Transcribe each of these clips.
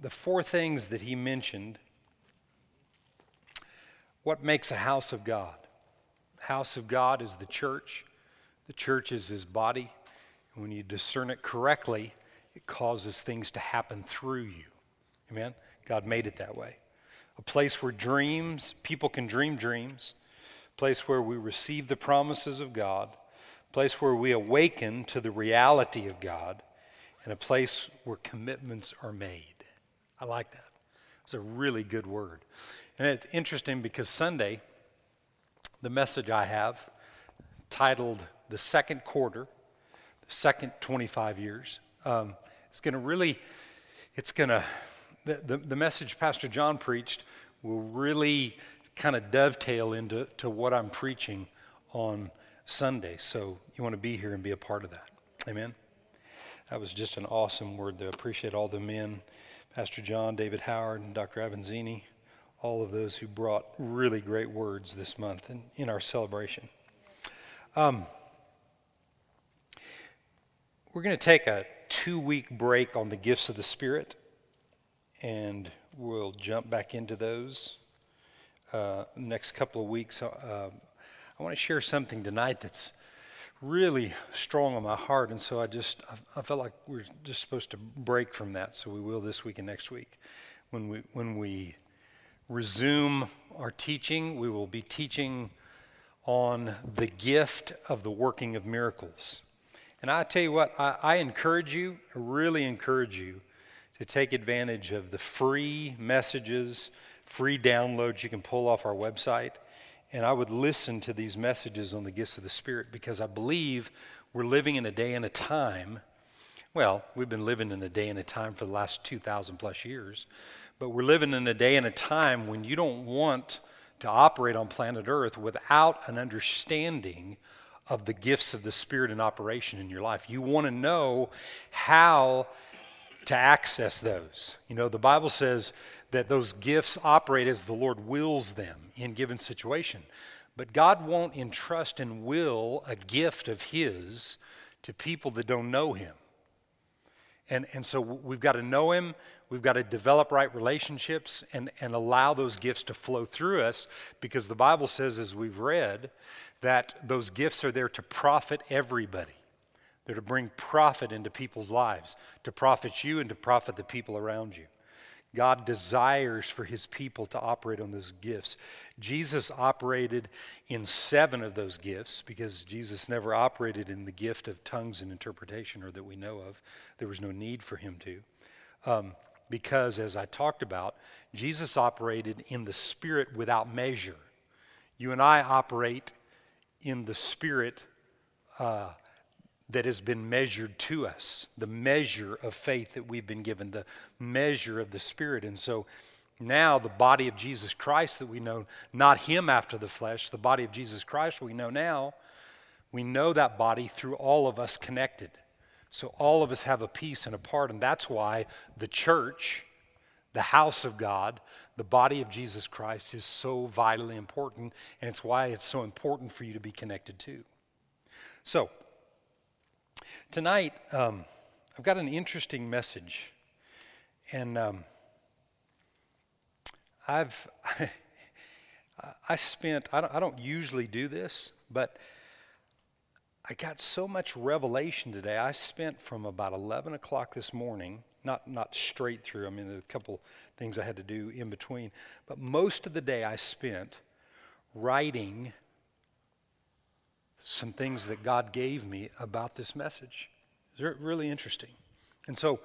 the four things that he mentioned, what makes a house of God? House of God is the church. The church is his body. And when you discern it correctly, it causes things to happen through you. Amen? God made it that way. A place where dreams, people can dream dreams, a place where we receive the promises of God, a place where we awaken to the reality of God, and a place where commitments are made. I like that. It's a really good word. And it's interesting because Sunday, the message I have titled The Second Quarter, the second 25 years, um, it's going to really, it's going to, the, the, the, message Pastor John preached will really kind of dovetail into to what I'm preaching on Sunday. So you want to be here and be a part of that. Amen. That was just an awesome word. To appreciate all the men, Pastor John, David Howard, and Dr. Avanzini, all of those who brought really great words this month in, in our celebration. Um, we're going to take a two week break on the gifts of the Spirit, and we'll jump back into those uh, next couple of weeks. Uh, I want to share something tonight that's really strong on my heart, and so I just I, I felt like we're just supposed to break from that. So we will this week and next week, when we when we resume our teaching, we will be teaching on the gift of the working of miracles. And I tell you what, I, I encourage you, I really encourage you to take advantage of the free messages, free downloads you can pull off our website. And I would listen to these messages on the gifts of the Spirit because I believe we're living in a day and a time. Well, we've been living in a day and a time for the last 2,000 plus years, but we're living in a day and a time when you don't want to operate on planet Earth without an understanding of the gifts of the Spirit in operation in your life. You want to know how to access those. You know, the Bible says that those gifts operate as the Lord wills them in given situation. But God won't entrust and will a gift of His to people that don't know Him. And, and so we've got to know Him, we've got to develop right relationships and, and allow those gifts to flow through us because the Bible says, as we've read, that those gifts are there to profit everybody. They're to bring profit into people's lives, to profit you and to profit the people around you. God desires for his people to operate on those gifts. Jesus operated in seven of those gifts because Jesus never operated in the gift of tongues and interpretation, or that we know of. There was no need for him to. Um, because, as I talked about, Jesus operated in the Spirit without measure. You and I operate in the Spirit uh, that has been measured to us, the measure of faith that we've been given, the measure of the Spirit. And so now the body of Jesus Christ that we know, not Him after the flesh, the body of Jesus Christ we know now, we know that body through all of us connected. So all of us have a piece and a part, and that's why the church, the house of God, the body of Jesus Christ is so vitally important, and it's why it's so important for you to be connected to. So, tonight, um, I've got an interesting message, and um, I've I spent I don't, I don't usually do this, but I got so much revelation today. I spent from about 11 o'clock this morning not, not straight through. I mean, a couple things I had to do in between. But most of the day I spent writing some things that God gave me about this message. It's really interesting. And so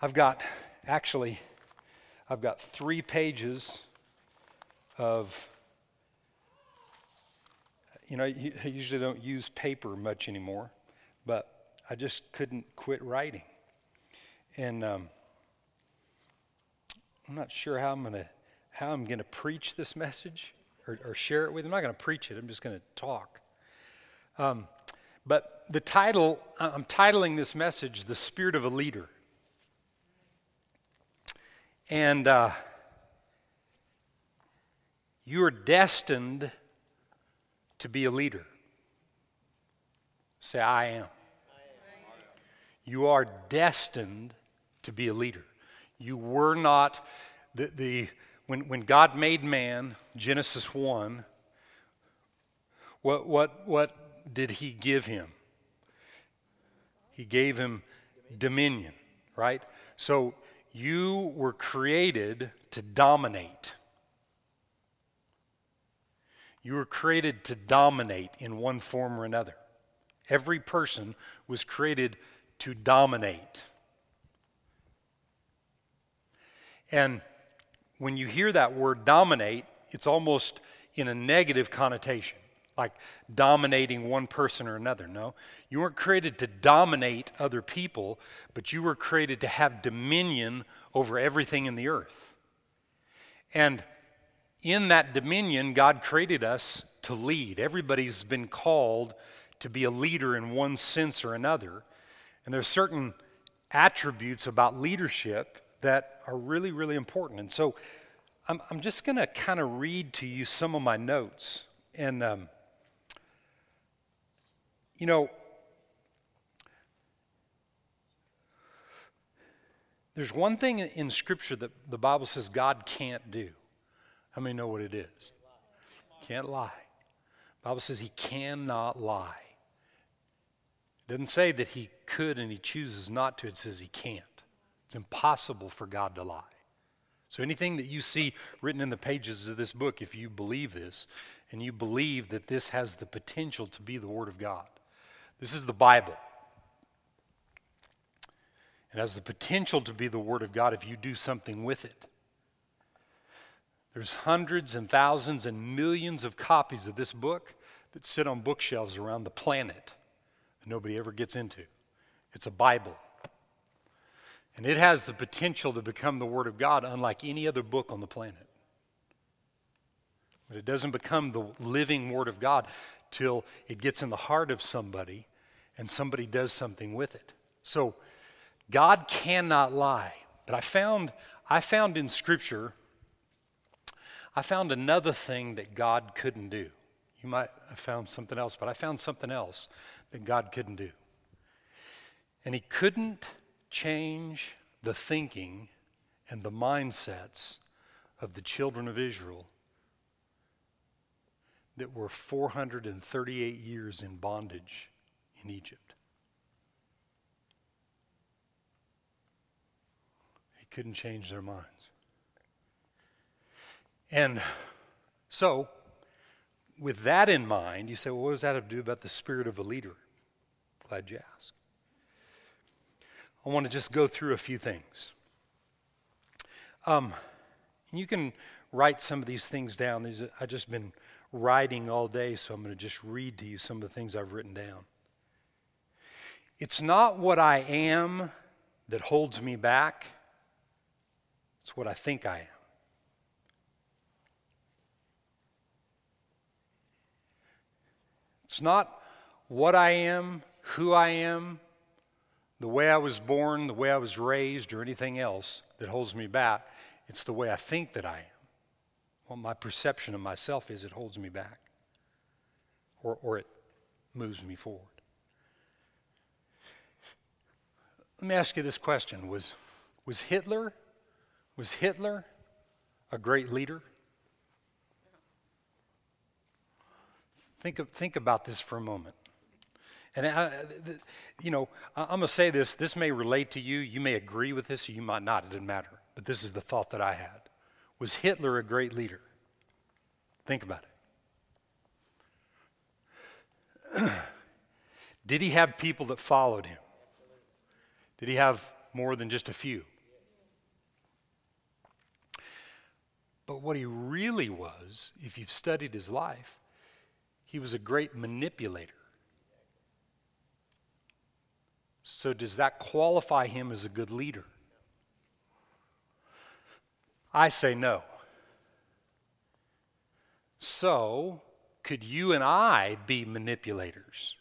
I've got, actually, I've got three pages of, you know, I usually don't use paper much anymore, but I just couldn't quit writing. And um, I'm not sure how I'm going to how I'm going to preach this message or, or, share it with. I'm not going to preach it. I'm just going to talk. Um, but the title I'm titling this message "The Spirit of a Leader," and uh, you are destined to be a leader. Say, I am. You are destined to be a leader. You were not the, the when, when God made man, Genesis 1, what, what, what did he give him? He gave him dominion, right? So you were created to dominate. You were created to dominate in one form or another. Every person was created to dominate. And when you hear that word dominate, it's almost in a negative connotation, like dominating one person or another. No, you weren't created to dominate other people, but you were created to have dominion over everything in the earth. And in that dominion, God created us to lead. Everybody's been called to be a leader in one sense or another. And there are certain attributes about leadership that are really, really important. And so I'm, I'm just going to kind of read to you some of my notes. And, um, you know, there's one thing in Scripture that the Bible says God can't do. How many know what it is? Can't lie. The Bible says he cannot lie. It doesn't say that he could and he chooses not to, it says he can't. It's impossible for God to lie. So anything that you see written in the pages of this book, if you believe this, and you believe that this has the potential to be the Word of God, this is the Bible. It has the potential to be the Word of God if you do something with it. There's hundreds and thousands and millions of copies of this book that sit on bookshelves around the planet that nobody ever gets into. It's a Bible. And it has the potential to become the Word of God unlike any other book on the planet. But it doesn't become the living Word of God till it gets in the heart of somebody and somebody does something with it. So God cannot lie. But I found, I found in Scripture I found another thing that God couldn't do. You might have found something else, but I found something else that God couldn't do. And He couldn't change the thinking and the mindsets of the children of Israel that were 438 years in bondage in Egypt. He couldn't change their minds. And so, with that in mind, you say, well, what does that have to do about the spirit of a leader? Glad you asked. I want to just go through a few things. Um, you can write some of these things down. These, I've just been writing all day, so I'm going to just read to you some of the things I've written down. It's not what I am that holds me back, it's what I think I am. It's not what I am, who I am, the way I was born, the way I was raised, or anything else that holds me back. It's the way I think that I am. What my perception of myself is, it holds me back, or, or it moves me forward. Let me ask you this question Was, was Hitler was Hitler a great leader? Think, of, think about this for a moment. And, I, you know, I'm going to say this. This may relate to you. You may agree with this or you might not. It doesn't matter. But this is the thought that I had. Was Hitler a great leader? Think about it. Did he have people that followed him? Did he have more than just a few? But what he really was, if you've studied his life, he was a great manipulator. So, does that qualify him as a good leader? I say no. So, could you and I be manipulators?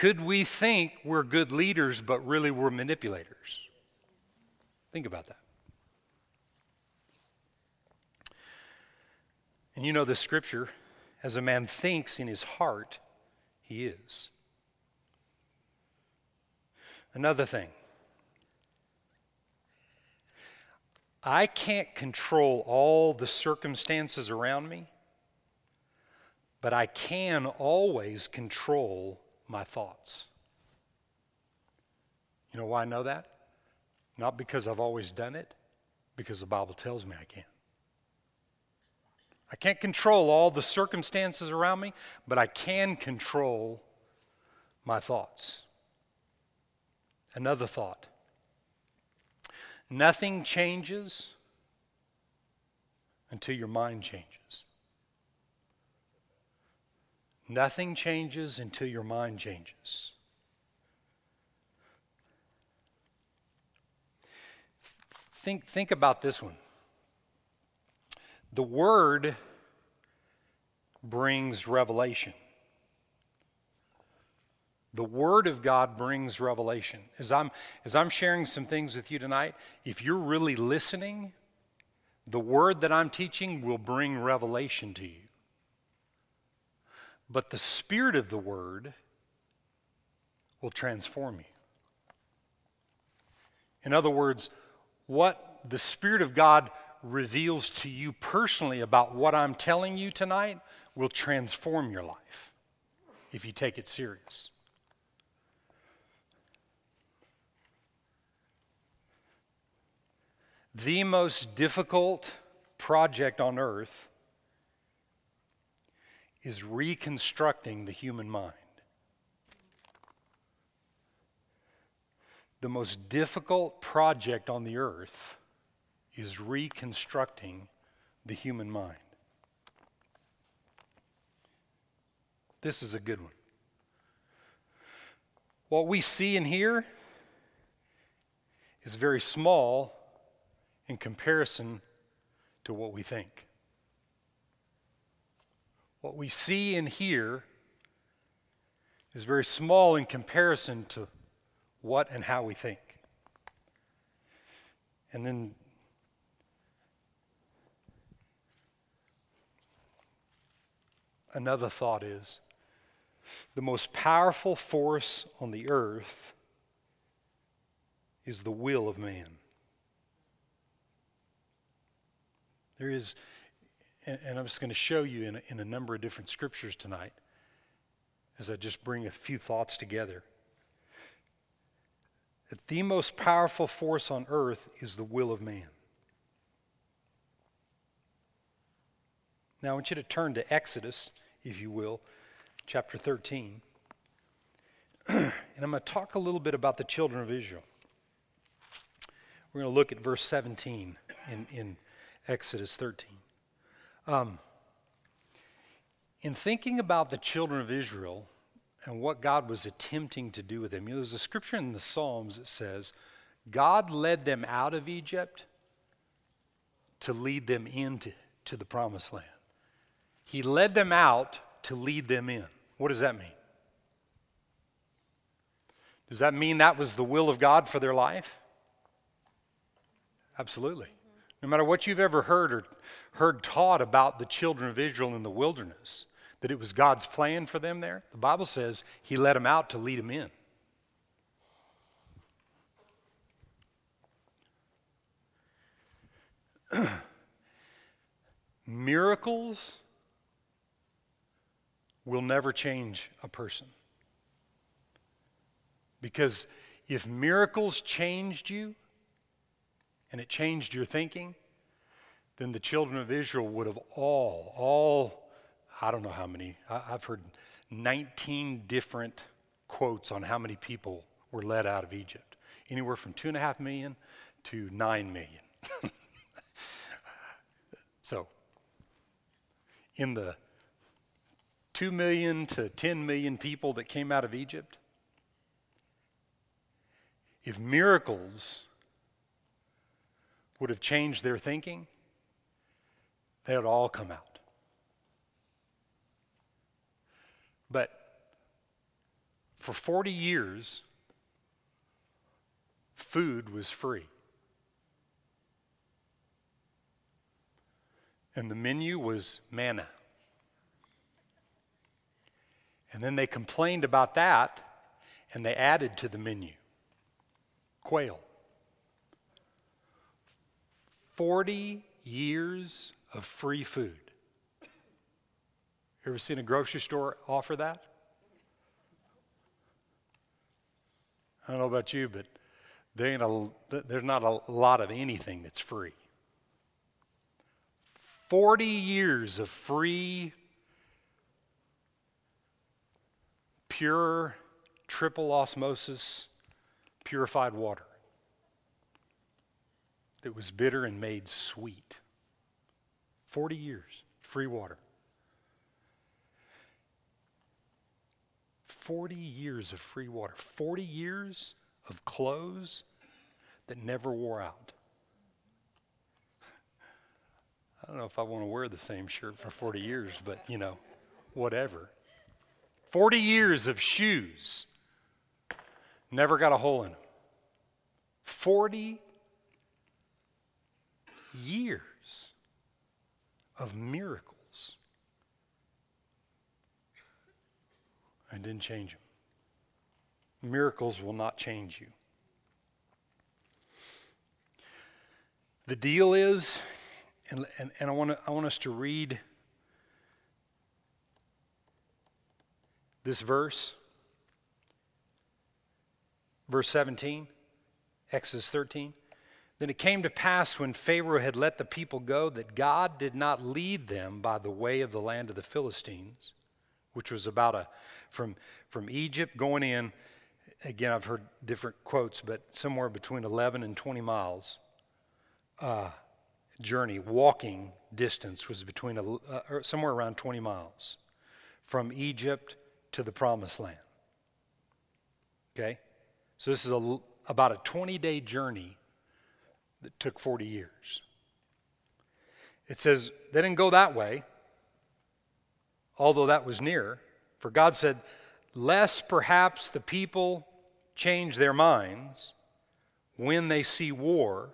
Could we think we're good leaders, but really we're manipulators? Think about that. And you know the scripture, as a man thinks in his heart, he is. Another thing I can't control all the circumstances around me, but I can always control my thoughts. You know why I know that? Not because I've always done it, because the Bible tells me I can. I can't control all the circumstances around me, but I can control my thoughts. Another thought nothing changes until your mind changes. Nothing changes until your mind changes. Think, think about this one. The Word brings revelation. The Word of God brings revelation. As I'm, as I'm sharing some things with you tonight, if you're really listening, the Word that I'm teaching will bring revelation to you. But the Spirit of the Word will transform you. In other words, what the Spirit of God reveals to you personally about what I'm telling you tonight will transform your life if you take it serious. The most difficult project on earth is reconstructing the human mind. The most difficult project on the earth is reconstructing the human mind. This is a good one. What we see and hear is very small in comparison to what we think. What we see and hear is very small in comparison to what and how we think. And then another thought is the most powerful force on the earth is the will of man. There is, and, I'm just going to show you in a, in a number of different scriptures tonight as I just bring a few thoughts together. That the most powerful force on earth is the will of man. Now, I want you to turn to Exodus, if you will, chapter 13. and I'm going to talk a little bit about the children of Israel. We're going to look at verse 17 in, in Exodus 13. Um, in thinking about the children of Israel and what God was attempting to do with them, you know, there's a scripture in the Psalms that says, God led them out of Egypt to lead them into to the promised land. He led them out to lead them in. What does that mean? Does that mean that was the will of God for their life? Absolutely. No matter what you've ever heard or heard taught about the children of Israel in the wilderness, that it was God's plan for them there, the Bible says He let them out to lead them in. Miracles will never change a person. Because if miracles changed you, and it changed your thinking, then the children of Israel would have all, all, I don't know how many, I've heard 19 different quotes on how many people were led out of Egypt. Anywhere from two and a half million to nine million. so, in the 2 million to 10 million people that came out of Egypt, if miracles would have changed their thinking, they would all come out. But for 40 years, food was free. And the menu was manna. And then they complained about that and they added to the menu quail. 40 years of free food. Ever seen a grocery store offer that? I don't know about you, but a, there's not a lot of anything that's free. 40 years of free, pure, triple osmosis, purified water that was bitter and made sweet. 40 years, free water. 40 years of free water, 40 years of clothes that never wore out. I don't know if I want to wear the same shirt for 40 years, but you know, whatever. 40 years of shoes, never got a hole in them. 40 years of miracles. and didn't change him. Miracles will not change you. The deal is, and, and, and I, want to, I want us to read this verse, verse 17, Exodus 13. Then it came to pass when Pharaoh had let the people go that God did not lead them by the way of the land of the Philistines which was about a from from Egypt going in. Again, I've heard different quotes, but somewhere between 11 and 20 miles uh, journey, walking distance was between a, uh, somewhere around 20 miles from Egypt to the Promised Land. Okay, so this is a, about a 20 day journey that took 40 years. It says they didn't go that way although that was near. For God said, Lest perhaps the people change their minds when they see war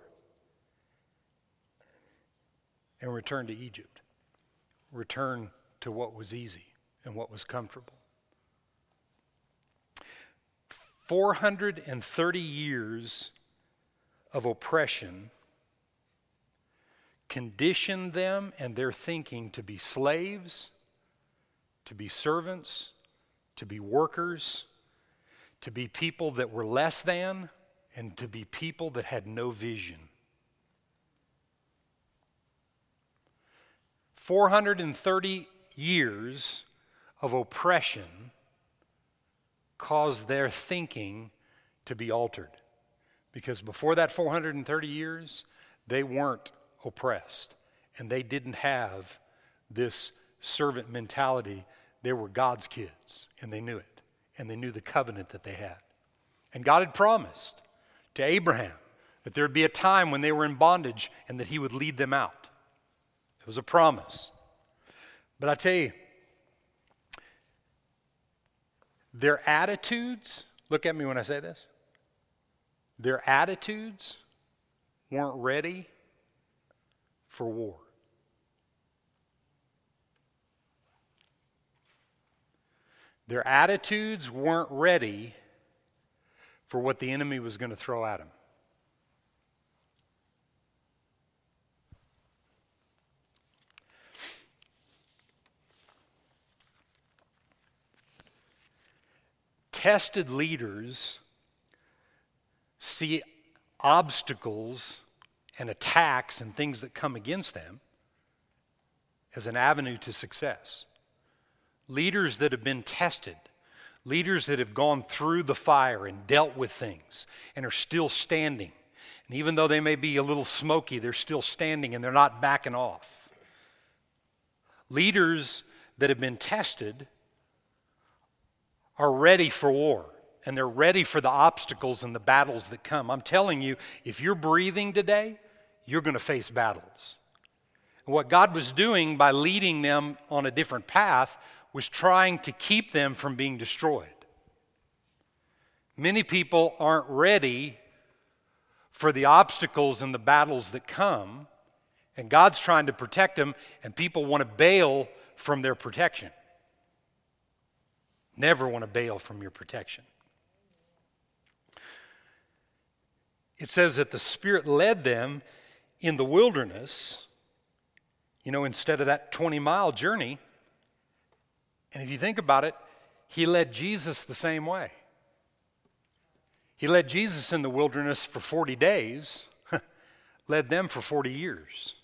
and return to Egypt, return to what was easy and what was comfortable. 430 years of oppression conditioned them and their thinking to be slaves to be servants, to be workers, to be people that were less than, and to be people that had no vision. 430 years of oppression caused their thinking to be altered. Because before that 430 years, they weren't oppressed and they didn't have this servant mentality they were God's kids, and they knew it, and they knew the covenant that they had. And God had promised to Abraham that there would be a time when they were in bondage and that he would lead them out. It was a promise. But I tell you, their attitudes, look at me when I say this, their attitudes weren't ready for war. Their attitudes weren't ready for what the enemy was going to throw at them. Tested leaders see obstacles and attacks and things that come against them as an avenue to success leaders that have been tested, leaders that have gone through the fire and dealt with things and are still standing. And even though they may be a little smoky, they're still standing and they're not backing off. Leaders that have been tested are ready for war and they're ready for the obstacles and the battles that come. I'm telling you, if you're breathing today, you're going to face battles. And what God was doing by leading them on a different path was trying to keep them from being destroyed. Many people aren't ready for the obstacles and the battles that come, and God's trying to protect them, and people want to bail from their protection. Never want to bail from your protection. It says that the Spirit led them in the wilderness, you know, instead of that 20 mile journey. And if you think about it, He led Jesus the same way. He led Jesus in the wilderness for 40 days, led them for 40 years.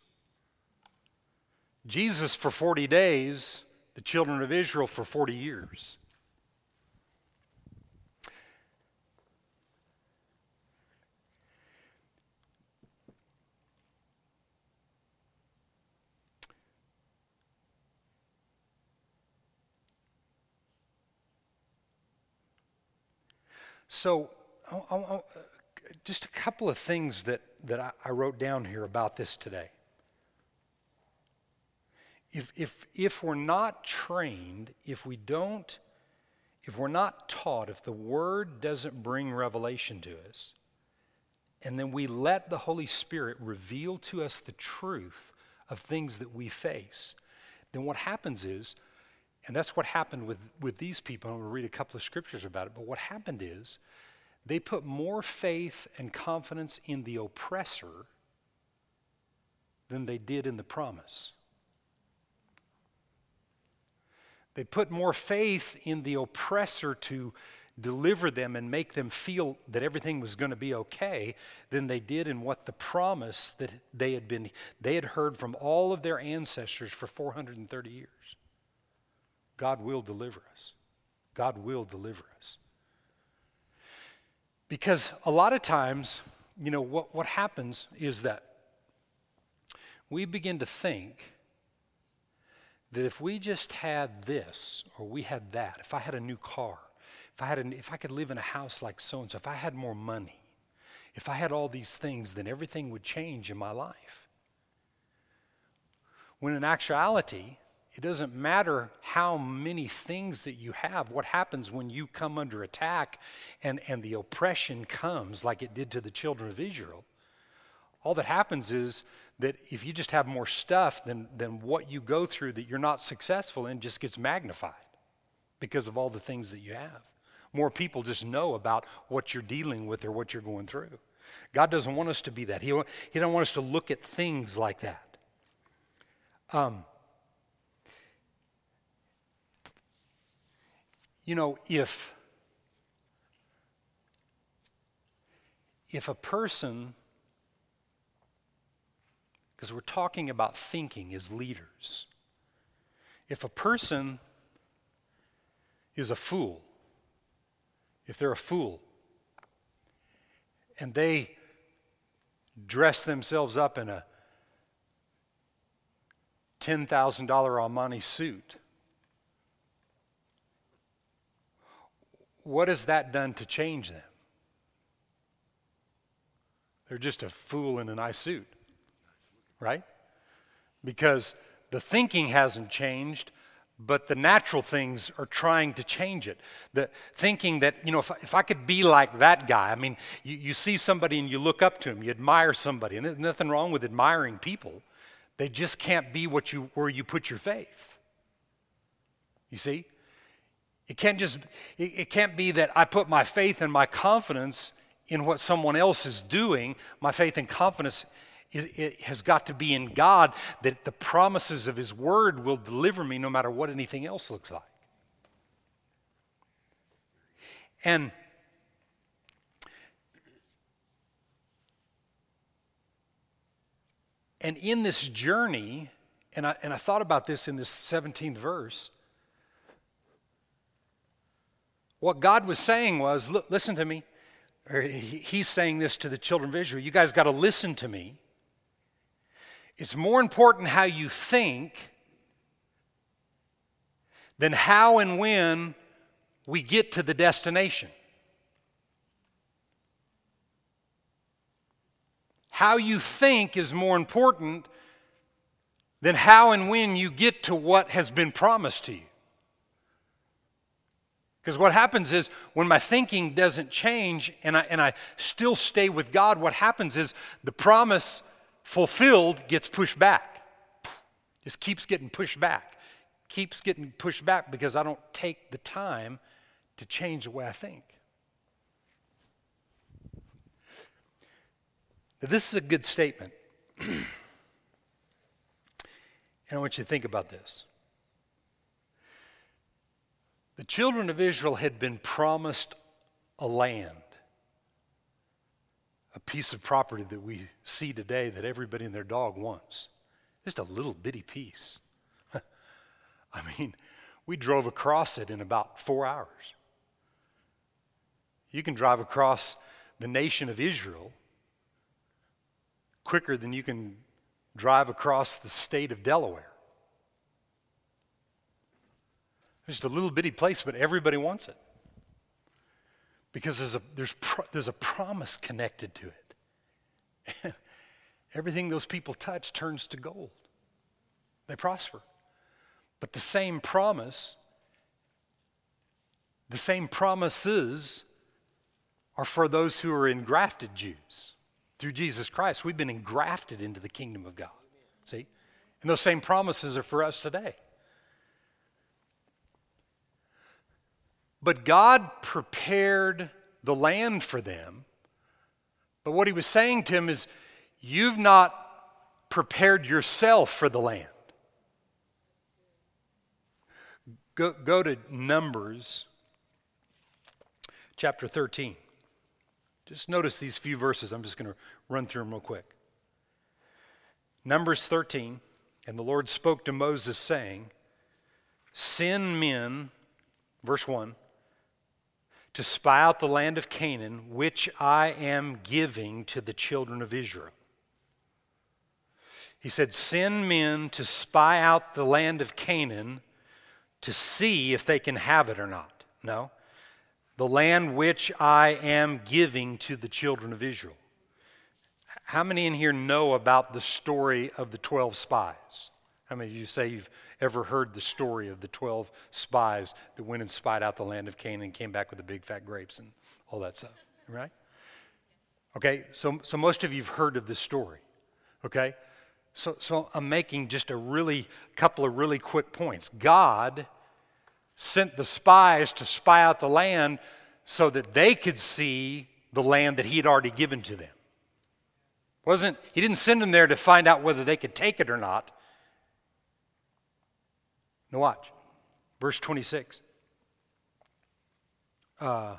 Jesus for 40 days, the children of Israel for 40 years. So, I, I, just a couple of things that, that I, I wrote down here about this today. If, if, if we're not trained, if we don't, if we're not taught, if the Word doesn't bring revelation to us, and then we let the Holy Spirit reveal to us the truth of things that we face, then what happens is, and that's what happened with, with these people. I'm going to read a couple of scriptures about it, but what happened is they put more faith and confidence in the oppressor than they did in the promise. They put more faith in the oppressor to deliver them and make them feel that everything was going to be okay than they did in what the promise that they had been they had heard from all of their ancestors for 430 years. God will deliver us. God will deliver us. Because a lot of times, you know, what, what happens is that we begin to think that if we just had this or we had that, if I had a new car, if I, had a, if I could live in a house like so and so, if I had more money, if I had all these things, then everything would change in my life. When in actuality, it doesn't matter how many things that you have. What happens when you come under attack and, and the oppression comes, like it did to the children of Israel? All that happens is that if you just have more stuff, then, then what you go through that you're not successful in just gets magnified because of all the things that you have. More people just know about what you're dealing with or what you're going through. God doesn't want us to be that. He, he don't want us to look at things like that. Um, You know, if if a person because we're talking about thinking as leaders. If a person is a fool, if they're a fool, and they dress themselves up in a $10,000 Armani suit, what has that done to change them? They're just a fool in a nice suit, right? Because the thinking hasn't changed, but the natural things are trying to change it. The thinking that, you know, if, if I could be like that guy, I mean, you, you see somebody and you look up to him, you admire somebody, and there's nothing wrong with admiring people. They just can't be what you, where you put your faith. You see? It can't just it, can't be that I put my faith and my confidence in what someone else is doing. My faith and confidence is, it has got to be in God that the promises of His Word will deliver me no matter what anything else looks like. And and in this journey, and I, and I thought about this in this 17th verse, what God was saying was, look, listen to me. Or he's saying this to the children of Israel. You guys got to listen to me. It's more important how you think than how and when we get to the destination. How you think is more important than how and when you get to what has been promised to you. Because what happens is when my thinking doesn't change and I, and I still stay with God, what happens is the promise fulfilled gets pushed back. Just keeps getting pushed back, keeps getting pushed back because I don't take the time to change the way I think. Now, this is a good statement. and I want you to think about this. The children of Israel had been promised a land, a piece of property that we see today that everybody and their dog wants. Just a little bitty piece. I mean, we drove across it in about four hours. You can drive across the nation of Israel quicker than you can drive across the state of Delaware. It's just a little bitty place, but everybody wants it. Because there's a, there's, pro, there's a promise connected to it. Everything those people touch turns to gold, they prosper. But the same promise, the same promises are for those who are engrafted Jews. Through Jesus Christ, we've been engrafted into the kingdom of God. See? And those same promises are for us today. But God prepared the land for them. But what he was saying to him is, You've not prepared yourself for the land. Go, go to Numbers chapter 13. Just notice these few verses. I'm just going to run through them real quick. Numbers 13, and the Lord spoke to Moses, saying, Send men, verse 1, to spy out the land of Canaan, which I am giving to the children of Israel. He said, Send men to spy out the land of Canaan to see if they can have it or not. No. The land which I am giving to the children of Israel. How many in here know about the story of the 12 spies? How many of you say you've ever heard the story of the 12 spies that went and spied out the land of Canaan and came back with the big fat grapes and all that stuff, right? Okay, so, so most of you have heard of this story, okay? So, so I'm making just a really couple of really quick points. God sent the spies to spy out the land so that they could see the land that he had already given to them. Wasn't, he didn't send them there to find out whether they could take it or not. Now, watch. Verse 26. Uh,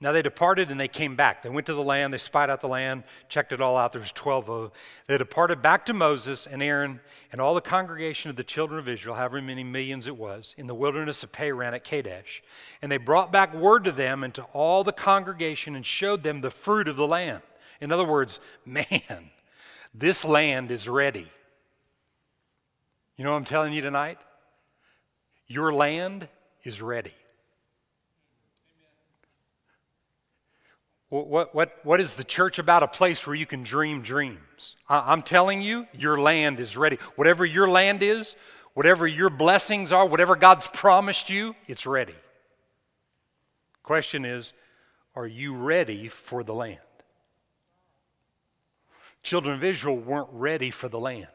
now they departed and they came back. They went to the land, they spied out the land, checked it all out. There was 12 of them. They departed back to Moses and Aaron and all the congregation of the children of Israel, however many millions it was, in the wilderness of Paran at Kadesh. And they brought back word to them and to all the congregation and showed them the fruit of the land. In other words, man, this land is ready. You know what I'm telling you tonight? Your land is ready. What, what, what is the church about? A place where you can dream dreams. I'm telling you, your land is ready. Whatever your land is, whatever your blessings are, whatever God's promised you, it's ready. Question is, are you ready for the land? Children of Israel weren't ready for the land.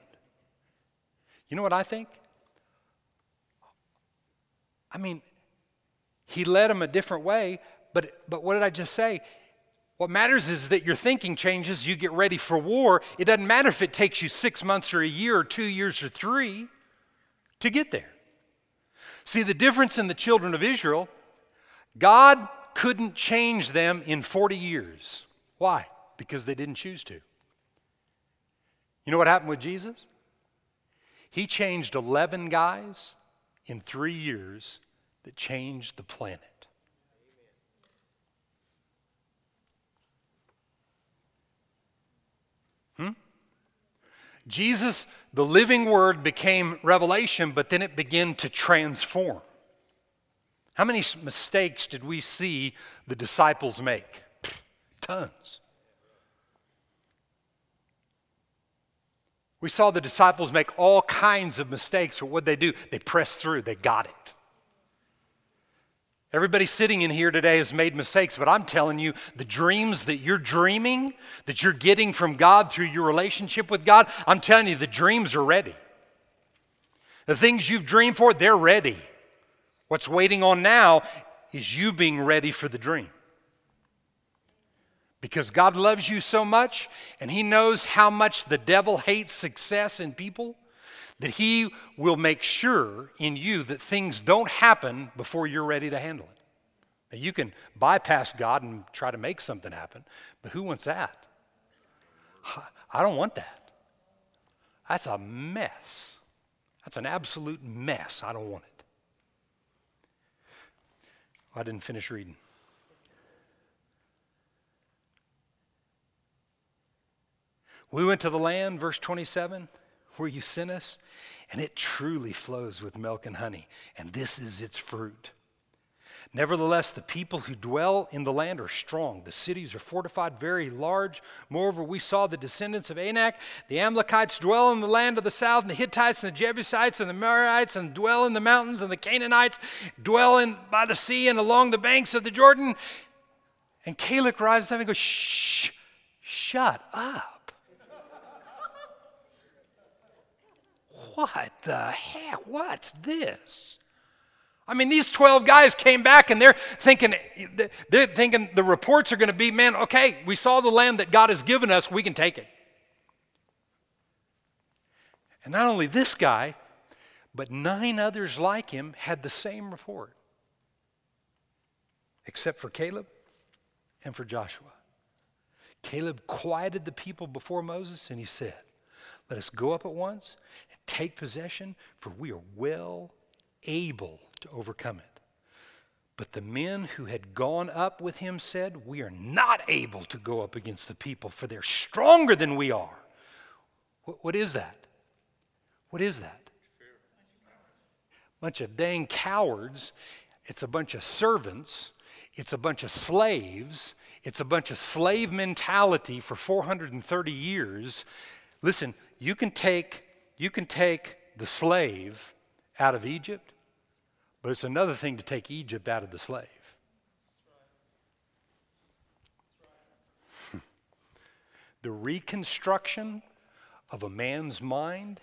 You know what I think? I mean, he led them a different way, but, but what did I just say? What matters is that your thinking changes, you get ready for war. It doesn't matter if it takes you six months or a year or two years or three to get there. See, the difference in the children of Israel, God couldn't change them in 40 years. Why? Because they didn't choose to. You know what happened with Jesus? He changed 11 guys in three years that changed the planet. Hmm? Jesus, the living word, became revelation, but then it began to transform. How many mistakes did we see the disciples make? Tons. We saw the disciples make all kinds of mistakes, but what they do? They press through, they got it. Everybody sitting in here today has made mistakes, but I'm telling you, the dreams that you're dreaming, that you're getting from God through your relationship with God, I'm telling you, the dreams are ready. The things you've dreamed for, they're ready. What's waiting on now is you being ready for the dream. Because God loves you so much and He knows how much the devil hates success in people that He will make sure in you that things don't happen before you're ready to handle it. Now, you can bypass God and try to make something happen, but who wants that? I don't want that. That's a mess. That's an absolute mess. I don't want it. I didn't finish reading. We went to the land, verse 27, where you sent us, and it truly flows with milk and honey, and this is its fruit. Nevertheless, the people who dwell in the land are strong. The cities are fortified, very large. Moreover, we saw the descendants of Anak, the Amalekites, dwell in the land of the south, and the Hittites, and the Jebusites, and the Amorites, and dwell in the mountains, and the Canaanites dwell in, by the sea and along the banks of the Jordan. And Caleb rises up and goes, Shh, shut up. What the heck? What's this? I mean, these 12 guys came back and they're thinking, they're thinking the reports are going to be, man, okay, we saw the land that God has given us, we can take it. And not only this guy, but nine others like him had the same report, except for Caleb and for Joshua. Caleb quieted the people before Moses and he said, Let us go up at once take possession, for we are well able to overcome it. But the men who had gone up with him said, We are not able to go up against the people, for they're stronger than we are. what, what is that? What is that? Bunch of dang cowards. It's a bunch of servants. It's a bunch of slaves. It's a bunch of slave mentality for 430 years. Listen, you can take, you can take the slave out of Egypt but it's another thing to take Egypt out of the slave. the reconstruction of a man's mind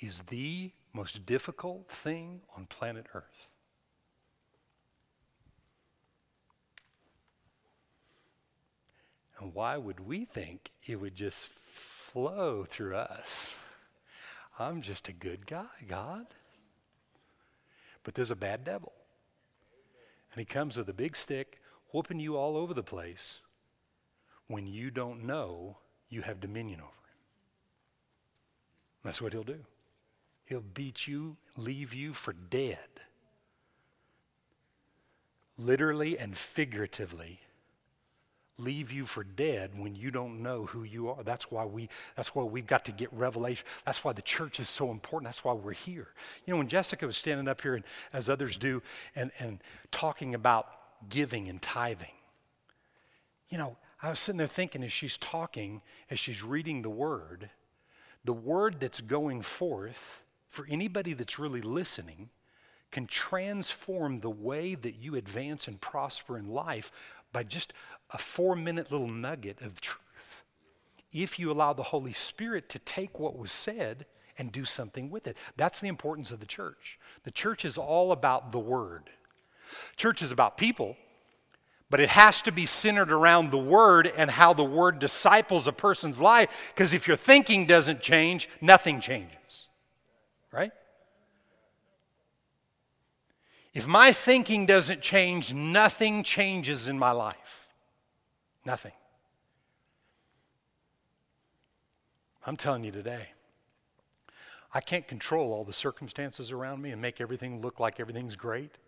is the most difficult thing on planet Earth. And why would we think it would just flow through us? I'm just a good guy, God. But there's a bad devil. And he comes with a big stick, whooping you all over the place when you don't know you have dominion over him. That's what he'll do. He'll beat you, leave you for dead. Literally and figuratively leave you for dead when you don't know who you are. That's why we that's why we've got to get revelation. That's why the church is so important. That's why we're here. You know, when Jessica was standing up here and as others do and, and talking about giving and tithing, you know, I was sitting there thinking as she's talking, as she's reading the word, the word that's going forth for anybody that's really listening can transform the way that you advance and prosper in life by just a four minute little nugget of truth. If you allow the Holy Spirit to take what was said and do something with it, that's the importance of the church. The church is all about the Word. Church is about people, but it has to be centered around the Word and how the Word disciples a person's life, because if your thinking doesn't change, nothing changes. Right? If my thinking doesn't change, nothing changes in my life. Nothing. I'm telling you today, I can't control all the circumstances around me and make everything look like everything's great.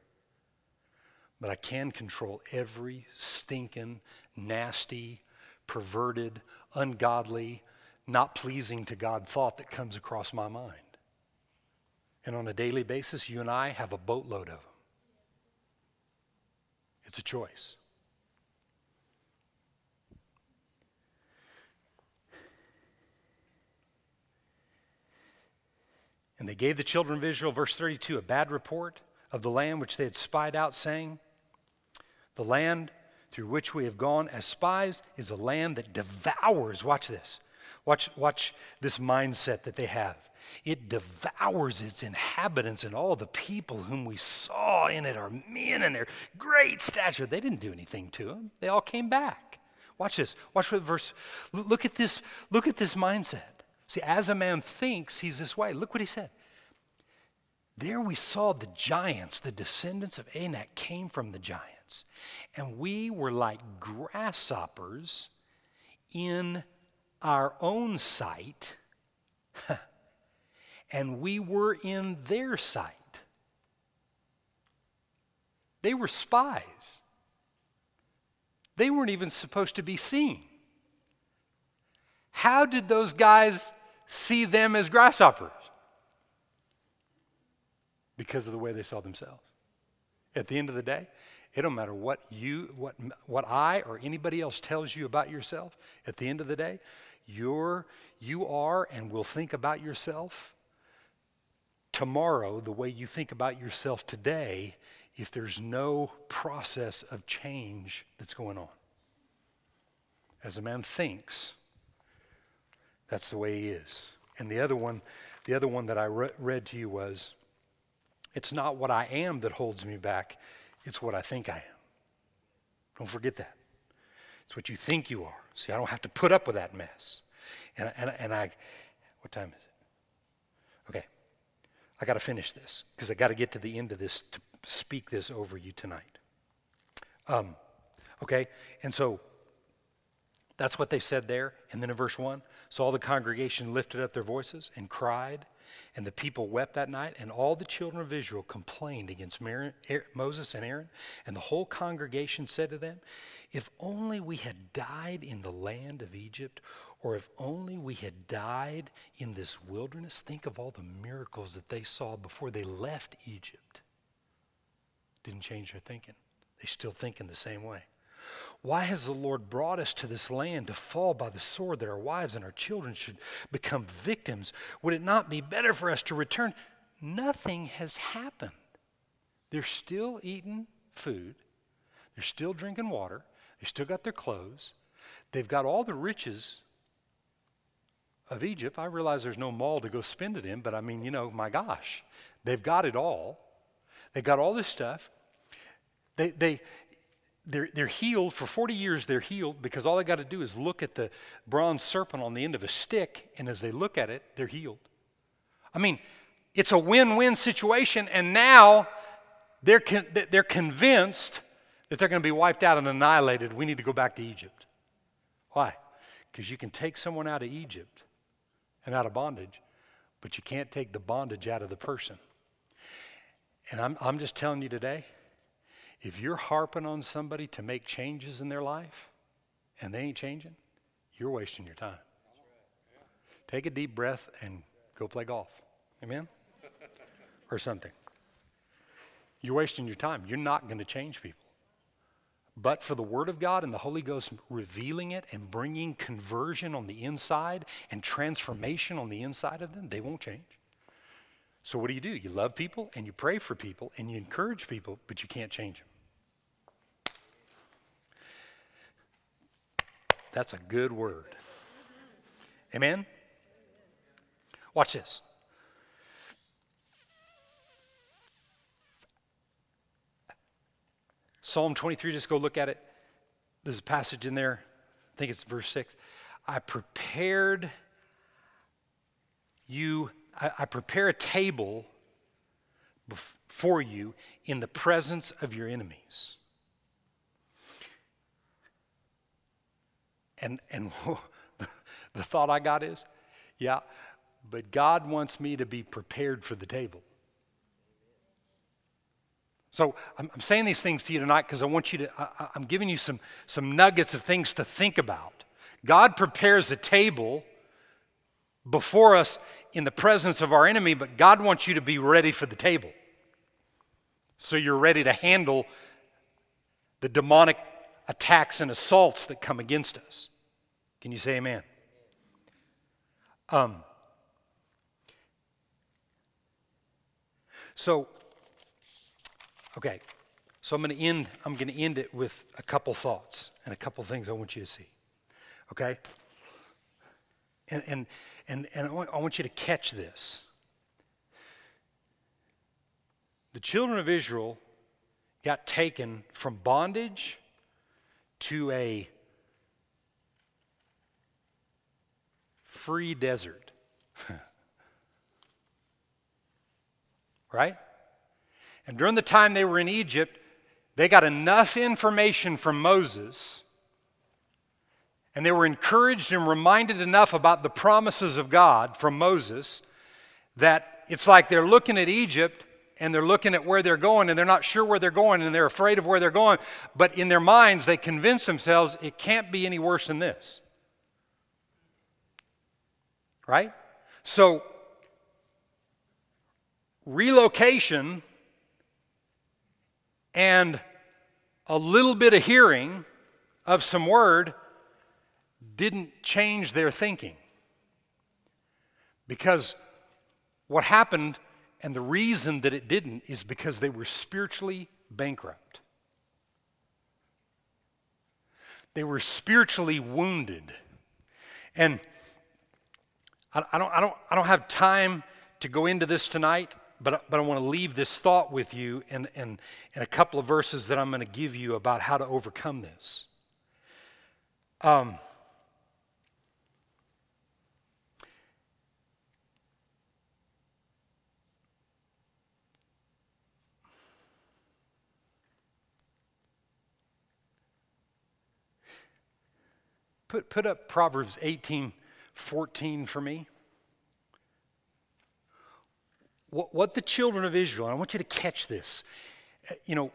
But I can control every stinking, nasty, perverted, ungodly, not pleasing to God thought that comes across my mind. And on a daily basis, you and I have a boatload of them. It's a choice. And they gave the children of Israel, verse 32, a bad report of the land which they had spied out, saying, The land through which we have gone as spies is a land that devours, watch this, Watch, watch this mindset that they have. It devours its inhabitants, and all the people whom we saw in it are men and their great stature. They didn't do anything to them, they all came back. Watch this. Watch what verse. Look at this. Look at this mindset. See, as a man thinks, he's this way. Look what he said. There we saw the giants, the descendants of Anak came from the giants. And we were like grasshoppers in our own sight, and we were in their sight. They were spies. They weren't even supposed to be seen. How did those guys see them as grasshoppers? Because of the way they saw themselves. At the end of the day, it don't matter what you, what, what I or anybody else tells you about yourself. At the end of the day, you're, you are and will think about yourself tomorrow the way you think about yourself today if there's no process of change that's going on. As a man thinks, that's the way he is. And the other one, the other one that I re- read to you was, it's not what I am that holds me back, it's what I think I am. Don't forget that. It's what you think you are. See, I don't have to put up with that mess. And, and, and I, what time is it? I got to finish this because I got to get to the end of this to speak this over you tonight. Um, okay, and so that's what they said there. And then in verse 1 so all the congregation lifted up their voices and cried, and the people wept that night, and all the children of Israel complained against er-, Moses and Aaron. And the whole congregation said to them, If only we had died in the land of Egypt, or if only we had died in this wilderness. Think of all the miracles that they saw before they left Egypt. Didn't change their thinking. They still think in the same way. Why has the Lord brought us to this land to fall by the sword that our wives and our children should become victims? Would it not be better for us to return? Nothing has happened. They're still eating food, they're still drinking water, they still got their clothes, they've got all the riches of Egypt. I realize there's no mall to go spend it in, but I mean, you know, my gosh, they've got it all. They got all this stuff. They, they, they're, they're healed. For 40 years they're healed because all they got to do is look at the bronze serpent on the end of a stick and as they look at it they're healed. I mean it's a win-win situation and now they're, con- they're convinced that they're going to be wiped out and annihilated. We need to go back to egypt. Why? Because you can take someone out of egypt and out of bondage but you can't take the bondage out of the person. And i'm, I'm just telling you today if you're harping on somebody to make changes in their life and they ain't changing, you're wasting your time. Take a deep breath and go play golf. Amen? or something. You're wasting your time. You're not going to change people. But for the Word of God and the Holy Ghost revealing it and bringing conversion on the inside and transformation on the inside of them, they won't change. So, what do you do? You love people and you pray for people and you encourage people, but you can't change them. That's a good word. Amen? Watch this. Psalm 23, just go look at it. There's a passage in there, I think it's verse 6. I prepared you I, I prepare a table before you in the presence of your enemies. And, and the thought I got is, yeah, but God wants me to be prepared for the table. So I'm, I'm saying these things to you tonight because I want you to, I, I'm giving you some, some nuggets of things to think about. God prepares a table before us in the presence of our enemy, but God wants you to be ready for the table. So you're ready to handle the demonic attacks and assaults that come against us. Can you say amen? Um, so, okay, so I'm going to end. I'm going to end it with a couple thoughts and a couple things I want you to see. Okay. And, and, and, and I, want, I want you to catch this. The children of Israel got taken from bondage to a free desert. right? And during the time they were in Egypt, they got enough information from Moses and they were encouraged and reminded enough about the promises of God from Moses that it's like they're looking at Egypt and they're looking at where they're going and they're not sure where they're going and they're afraid of where they're going. But in their minds, they convince themselves it can't be any worse than this. Right? So, relocation and a little bit of hearing of some word didn't change their thinking. Because what happened, and the reason that it didn't, is because they were spiritually bankrupt. They were spiritually wounded. And I, I, don't, I, don't, I don't have time to go into this tonight, but, but I want to leave this thought with you and, and, and a couple of verses that I'm going to give you about how to overcome this. Um, Put, put up Proverbs 18 14 for me. What, what the children of Israel, I want you to catch this. Uh, you know,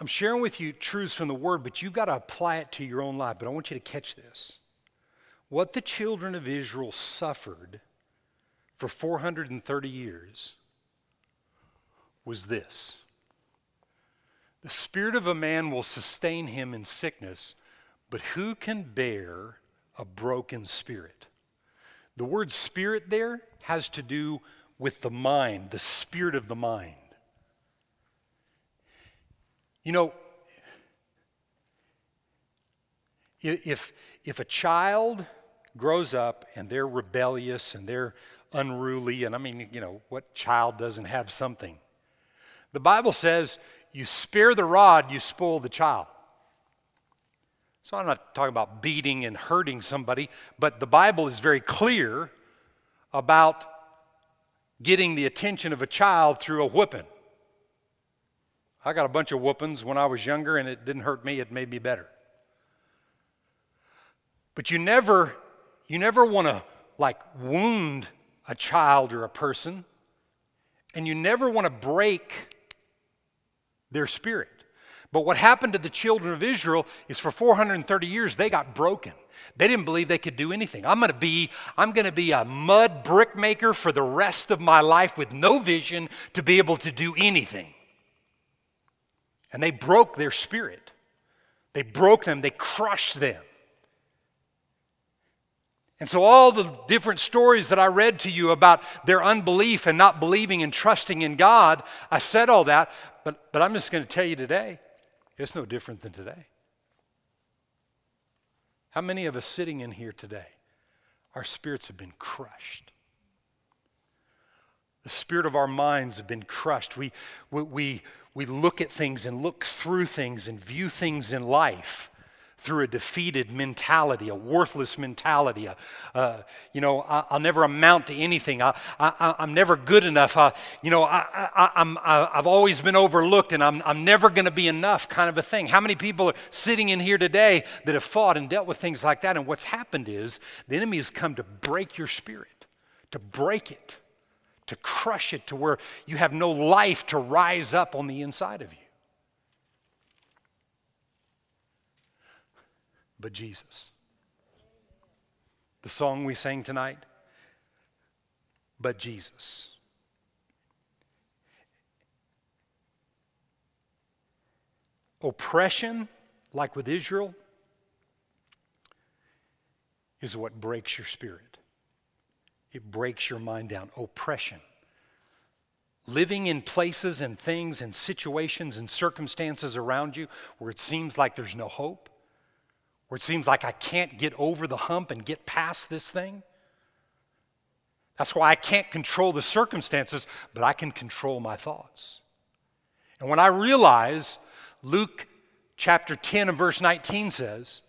I'm sharing with you truths from the Word, but you've got to apply it to your own life. But I want you to catch this. What the children of Israel suffered for 430 years was this The Spirit of a man will sustain him in sickness but who can bear a broken spirit? The word spirit there has to do with the mind, the spirit of the mind. You know, if, if a child grows up and they're rebellious and they're unruly, and I mean, you know, what child doesn't have something? The Bible says, you spare the rod, you spoil the child. So I'm not talking about beating and hurting somebody, but the Bible is very clear about getting the attention of a child through a whipping. I got a bunch of whoopings when I was younger, and it didn't hurt me, it made me better. But you never, you never want to like wound a child or a person, and you never want to break their spirit. But what happened to the children of Israel is for 430 years they got broken. They didn't believe they could do anything. I'm going to be I'm going to be a mud brick maker for the rest of my life with no vision to be able to do anything. And they broke their spirit. They broke them, they crushed them. And so, all the different stories that I read to you about their unbelief and not believing and trusting in God, I said all that, but, but I'm just going to tell you today it's no different than today. How many of us sitting in here today, our spirits have been crushed? The spirit of our minds have been crushed. We, we, we, we look at things and look through things and view things in life through a defeated mentality, a worthless mentality. A, uh, you know, I, will never amount to anything. I, I, am never good enough. I, you know, I, am I've always been overlooked and I'm, I'm never going to be enough kind of a thing. How many people are sitting in here today that have fought and dealt with things like that? And what's happened is the enemy has come to break your spirit, to break it, to crush it to where you have no life to rise up on the inside of you. But Jesus. The song we sang tonight, but Jesus. Oppression, like with Israel, is what breaks your spirit. It breaks your mind down. Oppression. Living in places and things and situations and circumstances around you where it seems like there's no hope, where it seems like I can't get over the hump and get past this thing, That's why I can't control the circumstances, but I can control my thoughts. And when I realize Luke chapter 10 and verse 19 says,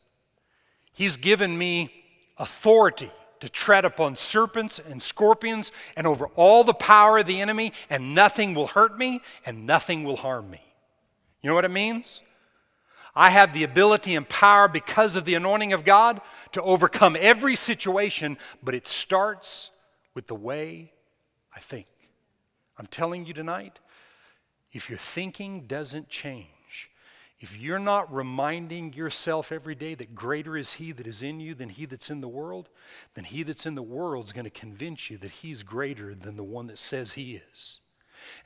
He's given me authority to tread upon serpents and scorpions and over all the power of the enemy, and nothing will hurt me and nothing will harm me. You know what it means? I have the ability and power because of the anointing of God to overcome every situation, but it starts with the way I think. I'm telling you tonight, if your thinking doesn't change, if you're not reminding yourself every day that greater is He that is in you than He that's in the world, then He that's in the world is going to convince you that He's greater than the one that says He is.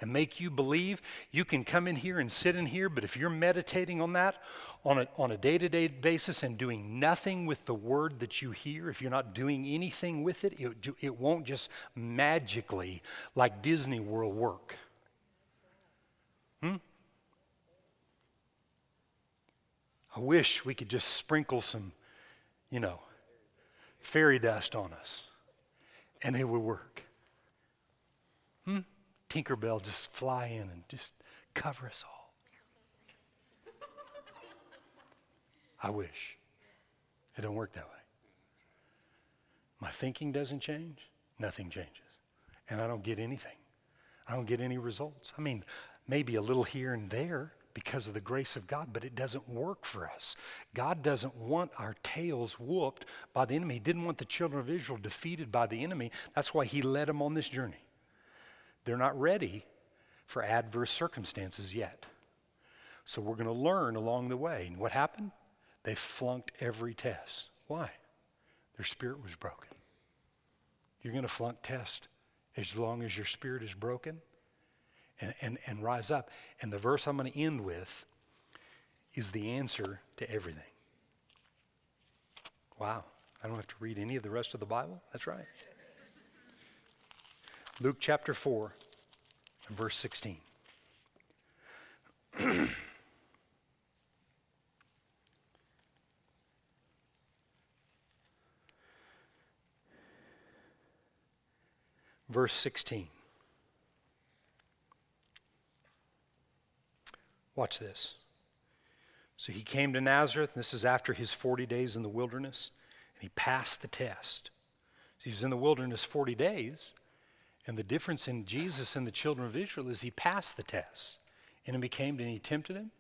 And make you believe you can come in here and sit in here, but if you're meditating on that on a, on a day-to-day basis and doing nothing with the word that you hear, if you're not doing anything with it, it, it won't just magically, like Disney World, work. Hmm? I wish we could just sprinkle some, you know, fairy dust on us and it would work. Hmm? Tinkerbell just fly in and just cover us all. I wish. It don't work that way. My thinking doesn't change, nothing changes. And I don't get anything. I don't get any results. I mean, maybe a little here and there, because of the grace of God, but it doesn't work for us. God doesn't want our tails whooped by the enemy. He didn't want the children of Israel defeated by the enemy. That's why He led them on this journey. They're not ready for adverse circumstances yet. So we're going to learn along the way. And what happened? They flunked every test. Why? Their spirit was broken. You're going to flunk test as long as your spirit is broken and, and, and rise up. And the verse I'm going to end with is the answer to everything. Wow. I don't have to read any of the rest of the Bible? That's right. Luke chapter 4 and verse 16. verse 16. Watch this. So he came to Nazareth, and this is after his 40 days in the wilderness, and he passed the test. So he was in the wilderness 40 days, and the difference in Jesus and the children of Israel is he passed the test. Enemy came and he tempted him.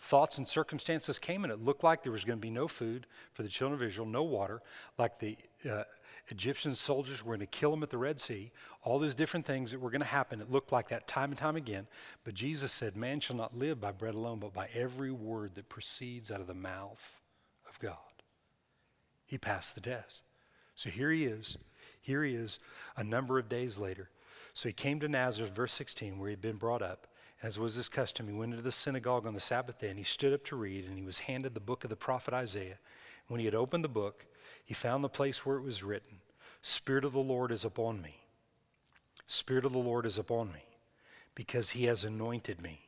Thoughts and circumstances came, and it looked like there was going to be no food for the children of Israel, no water, like the uh, Egyptian soldiers were going to kill them at the Red Sea, all these different things that were going to happen. It looked like that time and time again. But Jesus said, Man shall not live by bread alone, but by every word that proceeds out of the mouth of God. He passed the test. So here he is. Here he is a number of days later. So he came to Nazareth, verse 16, where he'd been brought up. As was his custom, he went into the synagogue on the Sabbath day and he stood up to read, and he was handed the book of the prophet Isaiah. When he had opened the book, he found the place where it was written Spirit of the Lord is upon me. Spirit of the Lord is upon me because he has anointed me.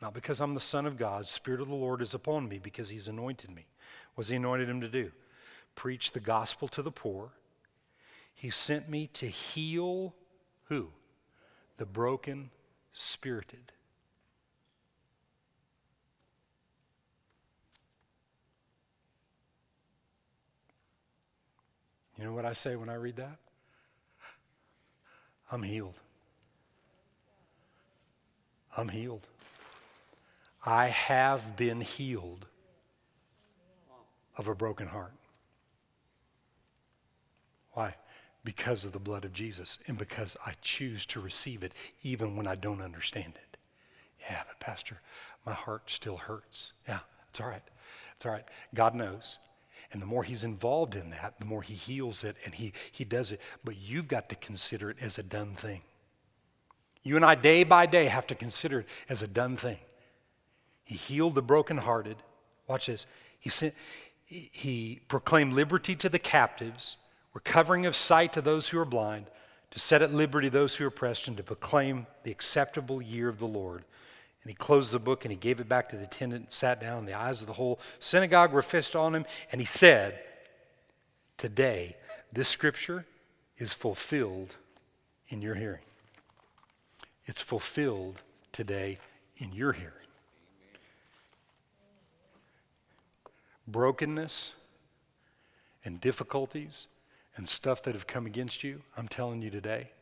Not because I'm the Son of God. Spirit of the Lord is upon me because he's anointed me. What's he anointed him to do? Preach the gospel to the poor. He sent me to heal who? The broken spirited You know what I say when I read that? I'm healed. I'm healed. I have been healed of a broken heart. Why? Because of the blood of Jesus and because I choose to receive it even when I don't understand it. Yeah, but Pastor, my heart still hurts. Yeah, it's all right. It's all right. God knows. And the more he's involved in that, the more he heals it and he, he does it. But you've got to consider it as a done thing. You and I, day by day, have to consider it as a done thing. He healed the brokenhearted. Watch this. He, sent, he proclaimed liberty to the captives, recovering of sight to those who are blind, to set at liberty those who are oppressed, and to proclaim the acceptable year of the Lord. And he closed the book and he gave it back to the attendant and sat down. The eyes of the whole synagogue were fixed on him. And he said, Today, this scripture is fulfilled in your hearing. It's fulfilled today in your hearing. Brokenness and difficulties and stuff that have come against you, I'm telling you today,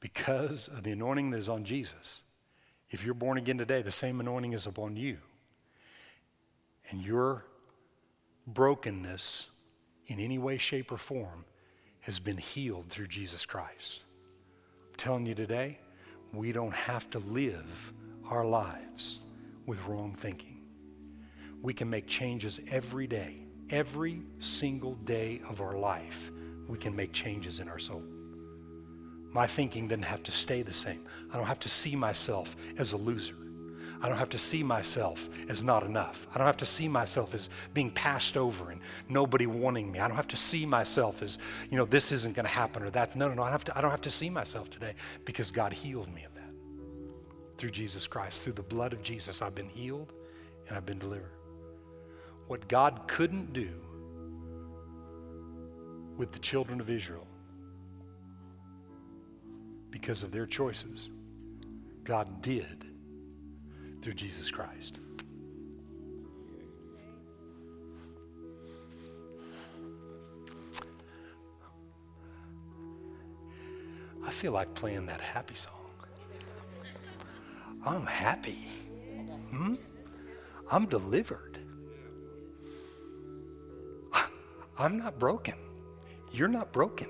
because of the anointing that is on Jesus, if you're born again today, the same anointing is upon you. And your brokenness in any way, shape, or form has been healed through Jesus Christ. I'm telling you today, we don't have to live our lives with wrong thinking. We can make changes every day, every single day of our life. We can make changes in our soul. My thinking doesn't have to stay the same. I don't have to see myself as a loser. I don't have to see myself as not enough. I don't have to see myself as being passed over and nobody wanting me. I don't have to see myself as, you know, this isn't going to happen or that. No, no, no. I, have to, I don't have to see myself today because God healed me of that. Through Jesus Christ, through the blood of Jesus, I've been healed and I've been delivered. What God couldn't do with the children of Israel because of their choices, God did through Jesus Christ. I feel like playing that happy song. I'm happy. Hmm? I'm delivered. I'm not broken. You're not broken.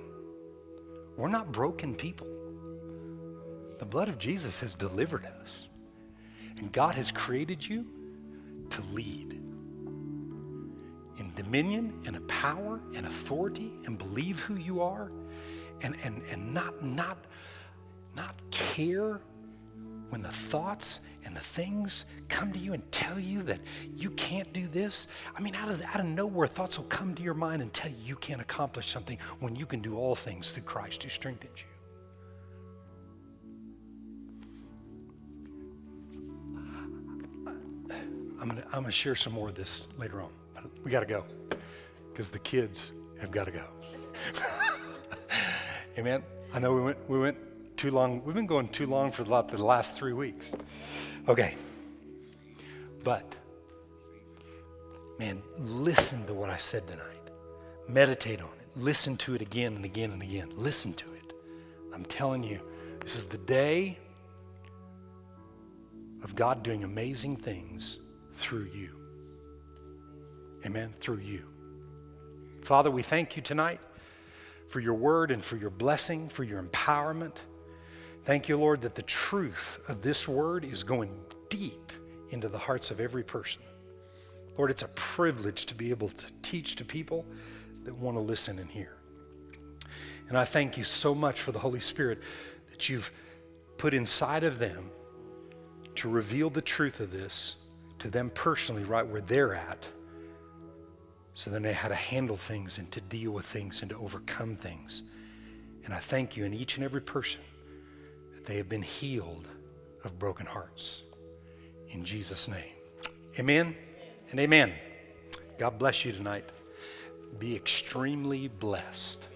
We're not broken people. The blood of Jesus has delivered us. And God has created you to lead in dominion and a power and authority and believe who you are and, and, and not, not, not care when the thoughts and the things come to you and tell you that you can't do this. I mean, out of, out of nowhere, thoughts will come to your mind and tell you you can't accomplish something when you can do all things through Christ who strengthens you. I'm to I'm gonna share some more of this later on. But we got to go because the kids have got to go. Amen. I know we went, we went too long. We've been going too long for the last three weeks. Okay. But, man, listen to what I said tonight. Meditate on it. Listen to it again and again and again. Listen to it. I'm telling you, this is the day of God doing amazing things through you. Amen. Through you. Father, we thank you tonight for your word and for your blessing, for your empowerment. Thank you, Lord, that the truth of this word is going deep into the hearts of every person. Lord, it's a privilege to be able to teach to people that want to listen and hear. And I thank you so much for the Holy Spirit that you've put inside of them to reveal the truth of this to them personally, right where they're at, so they know how to handle things and to deal with things and to overcome things. And I thank you in each and every person they have been healed of broken hearts. In Jesus' name. Amen and amen. God bless you tonight. Be extremely blessed.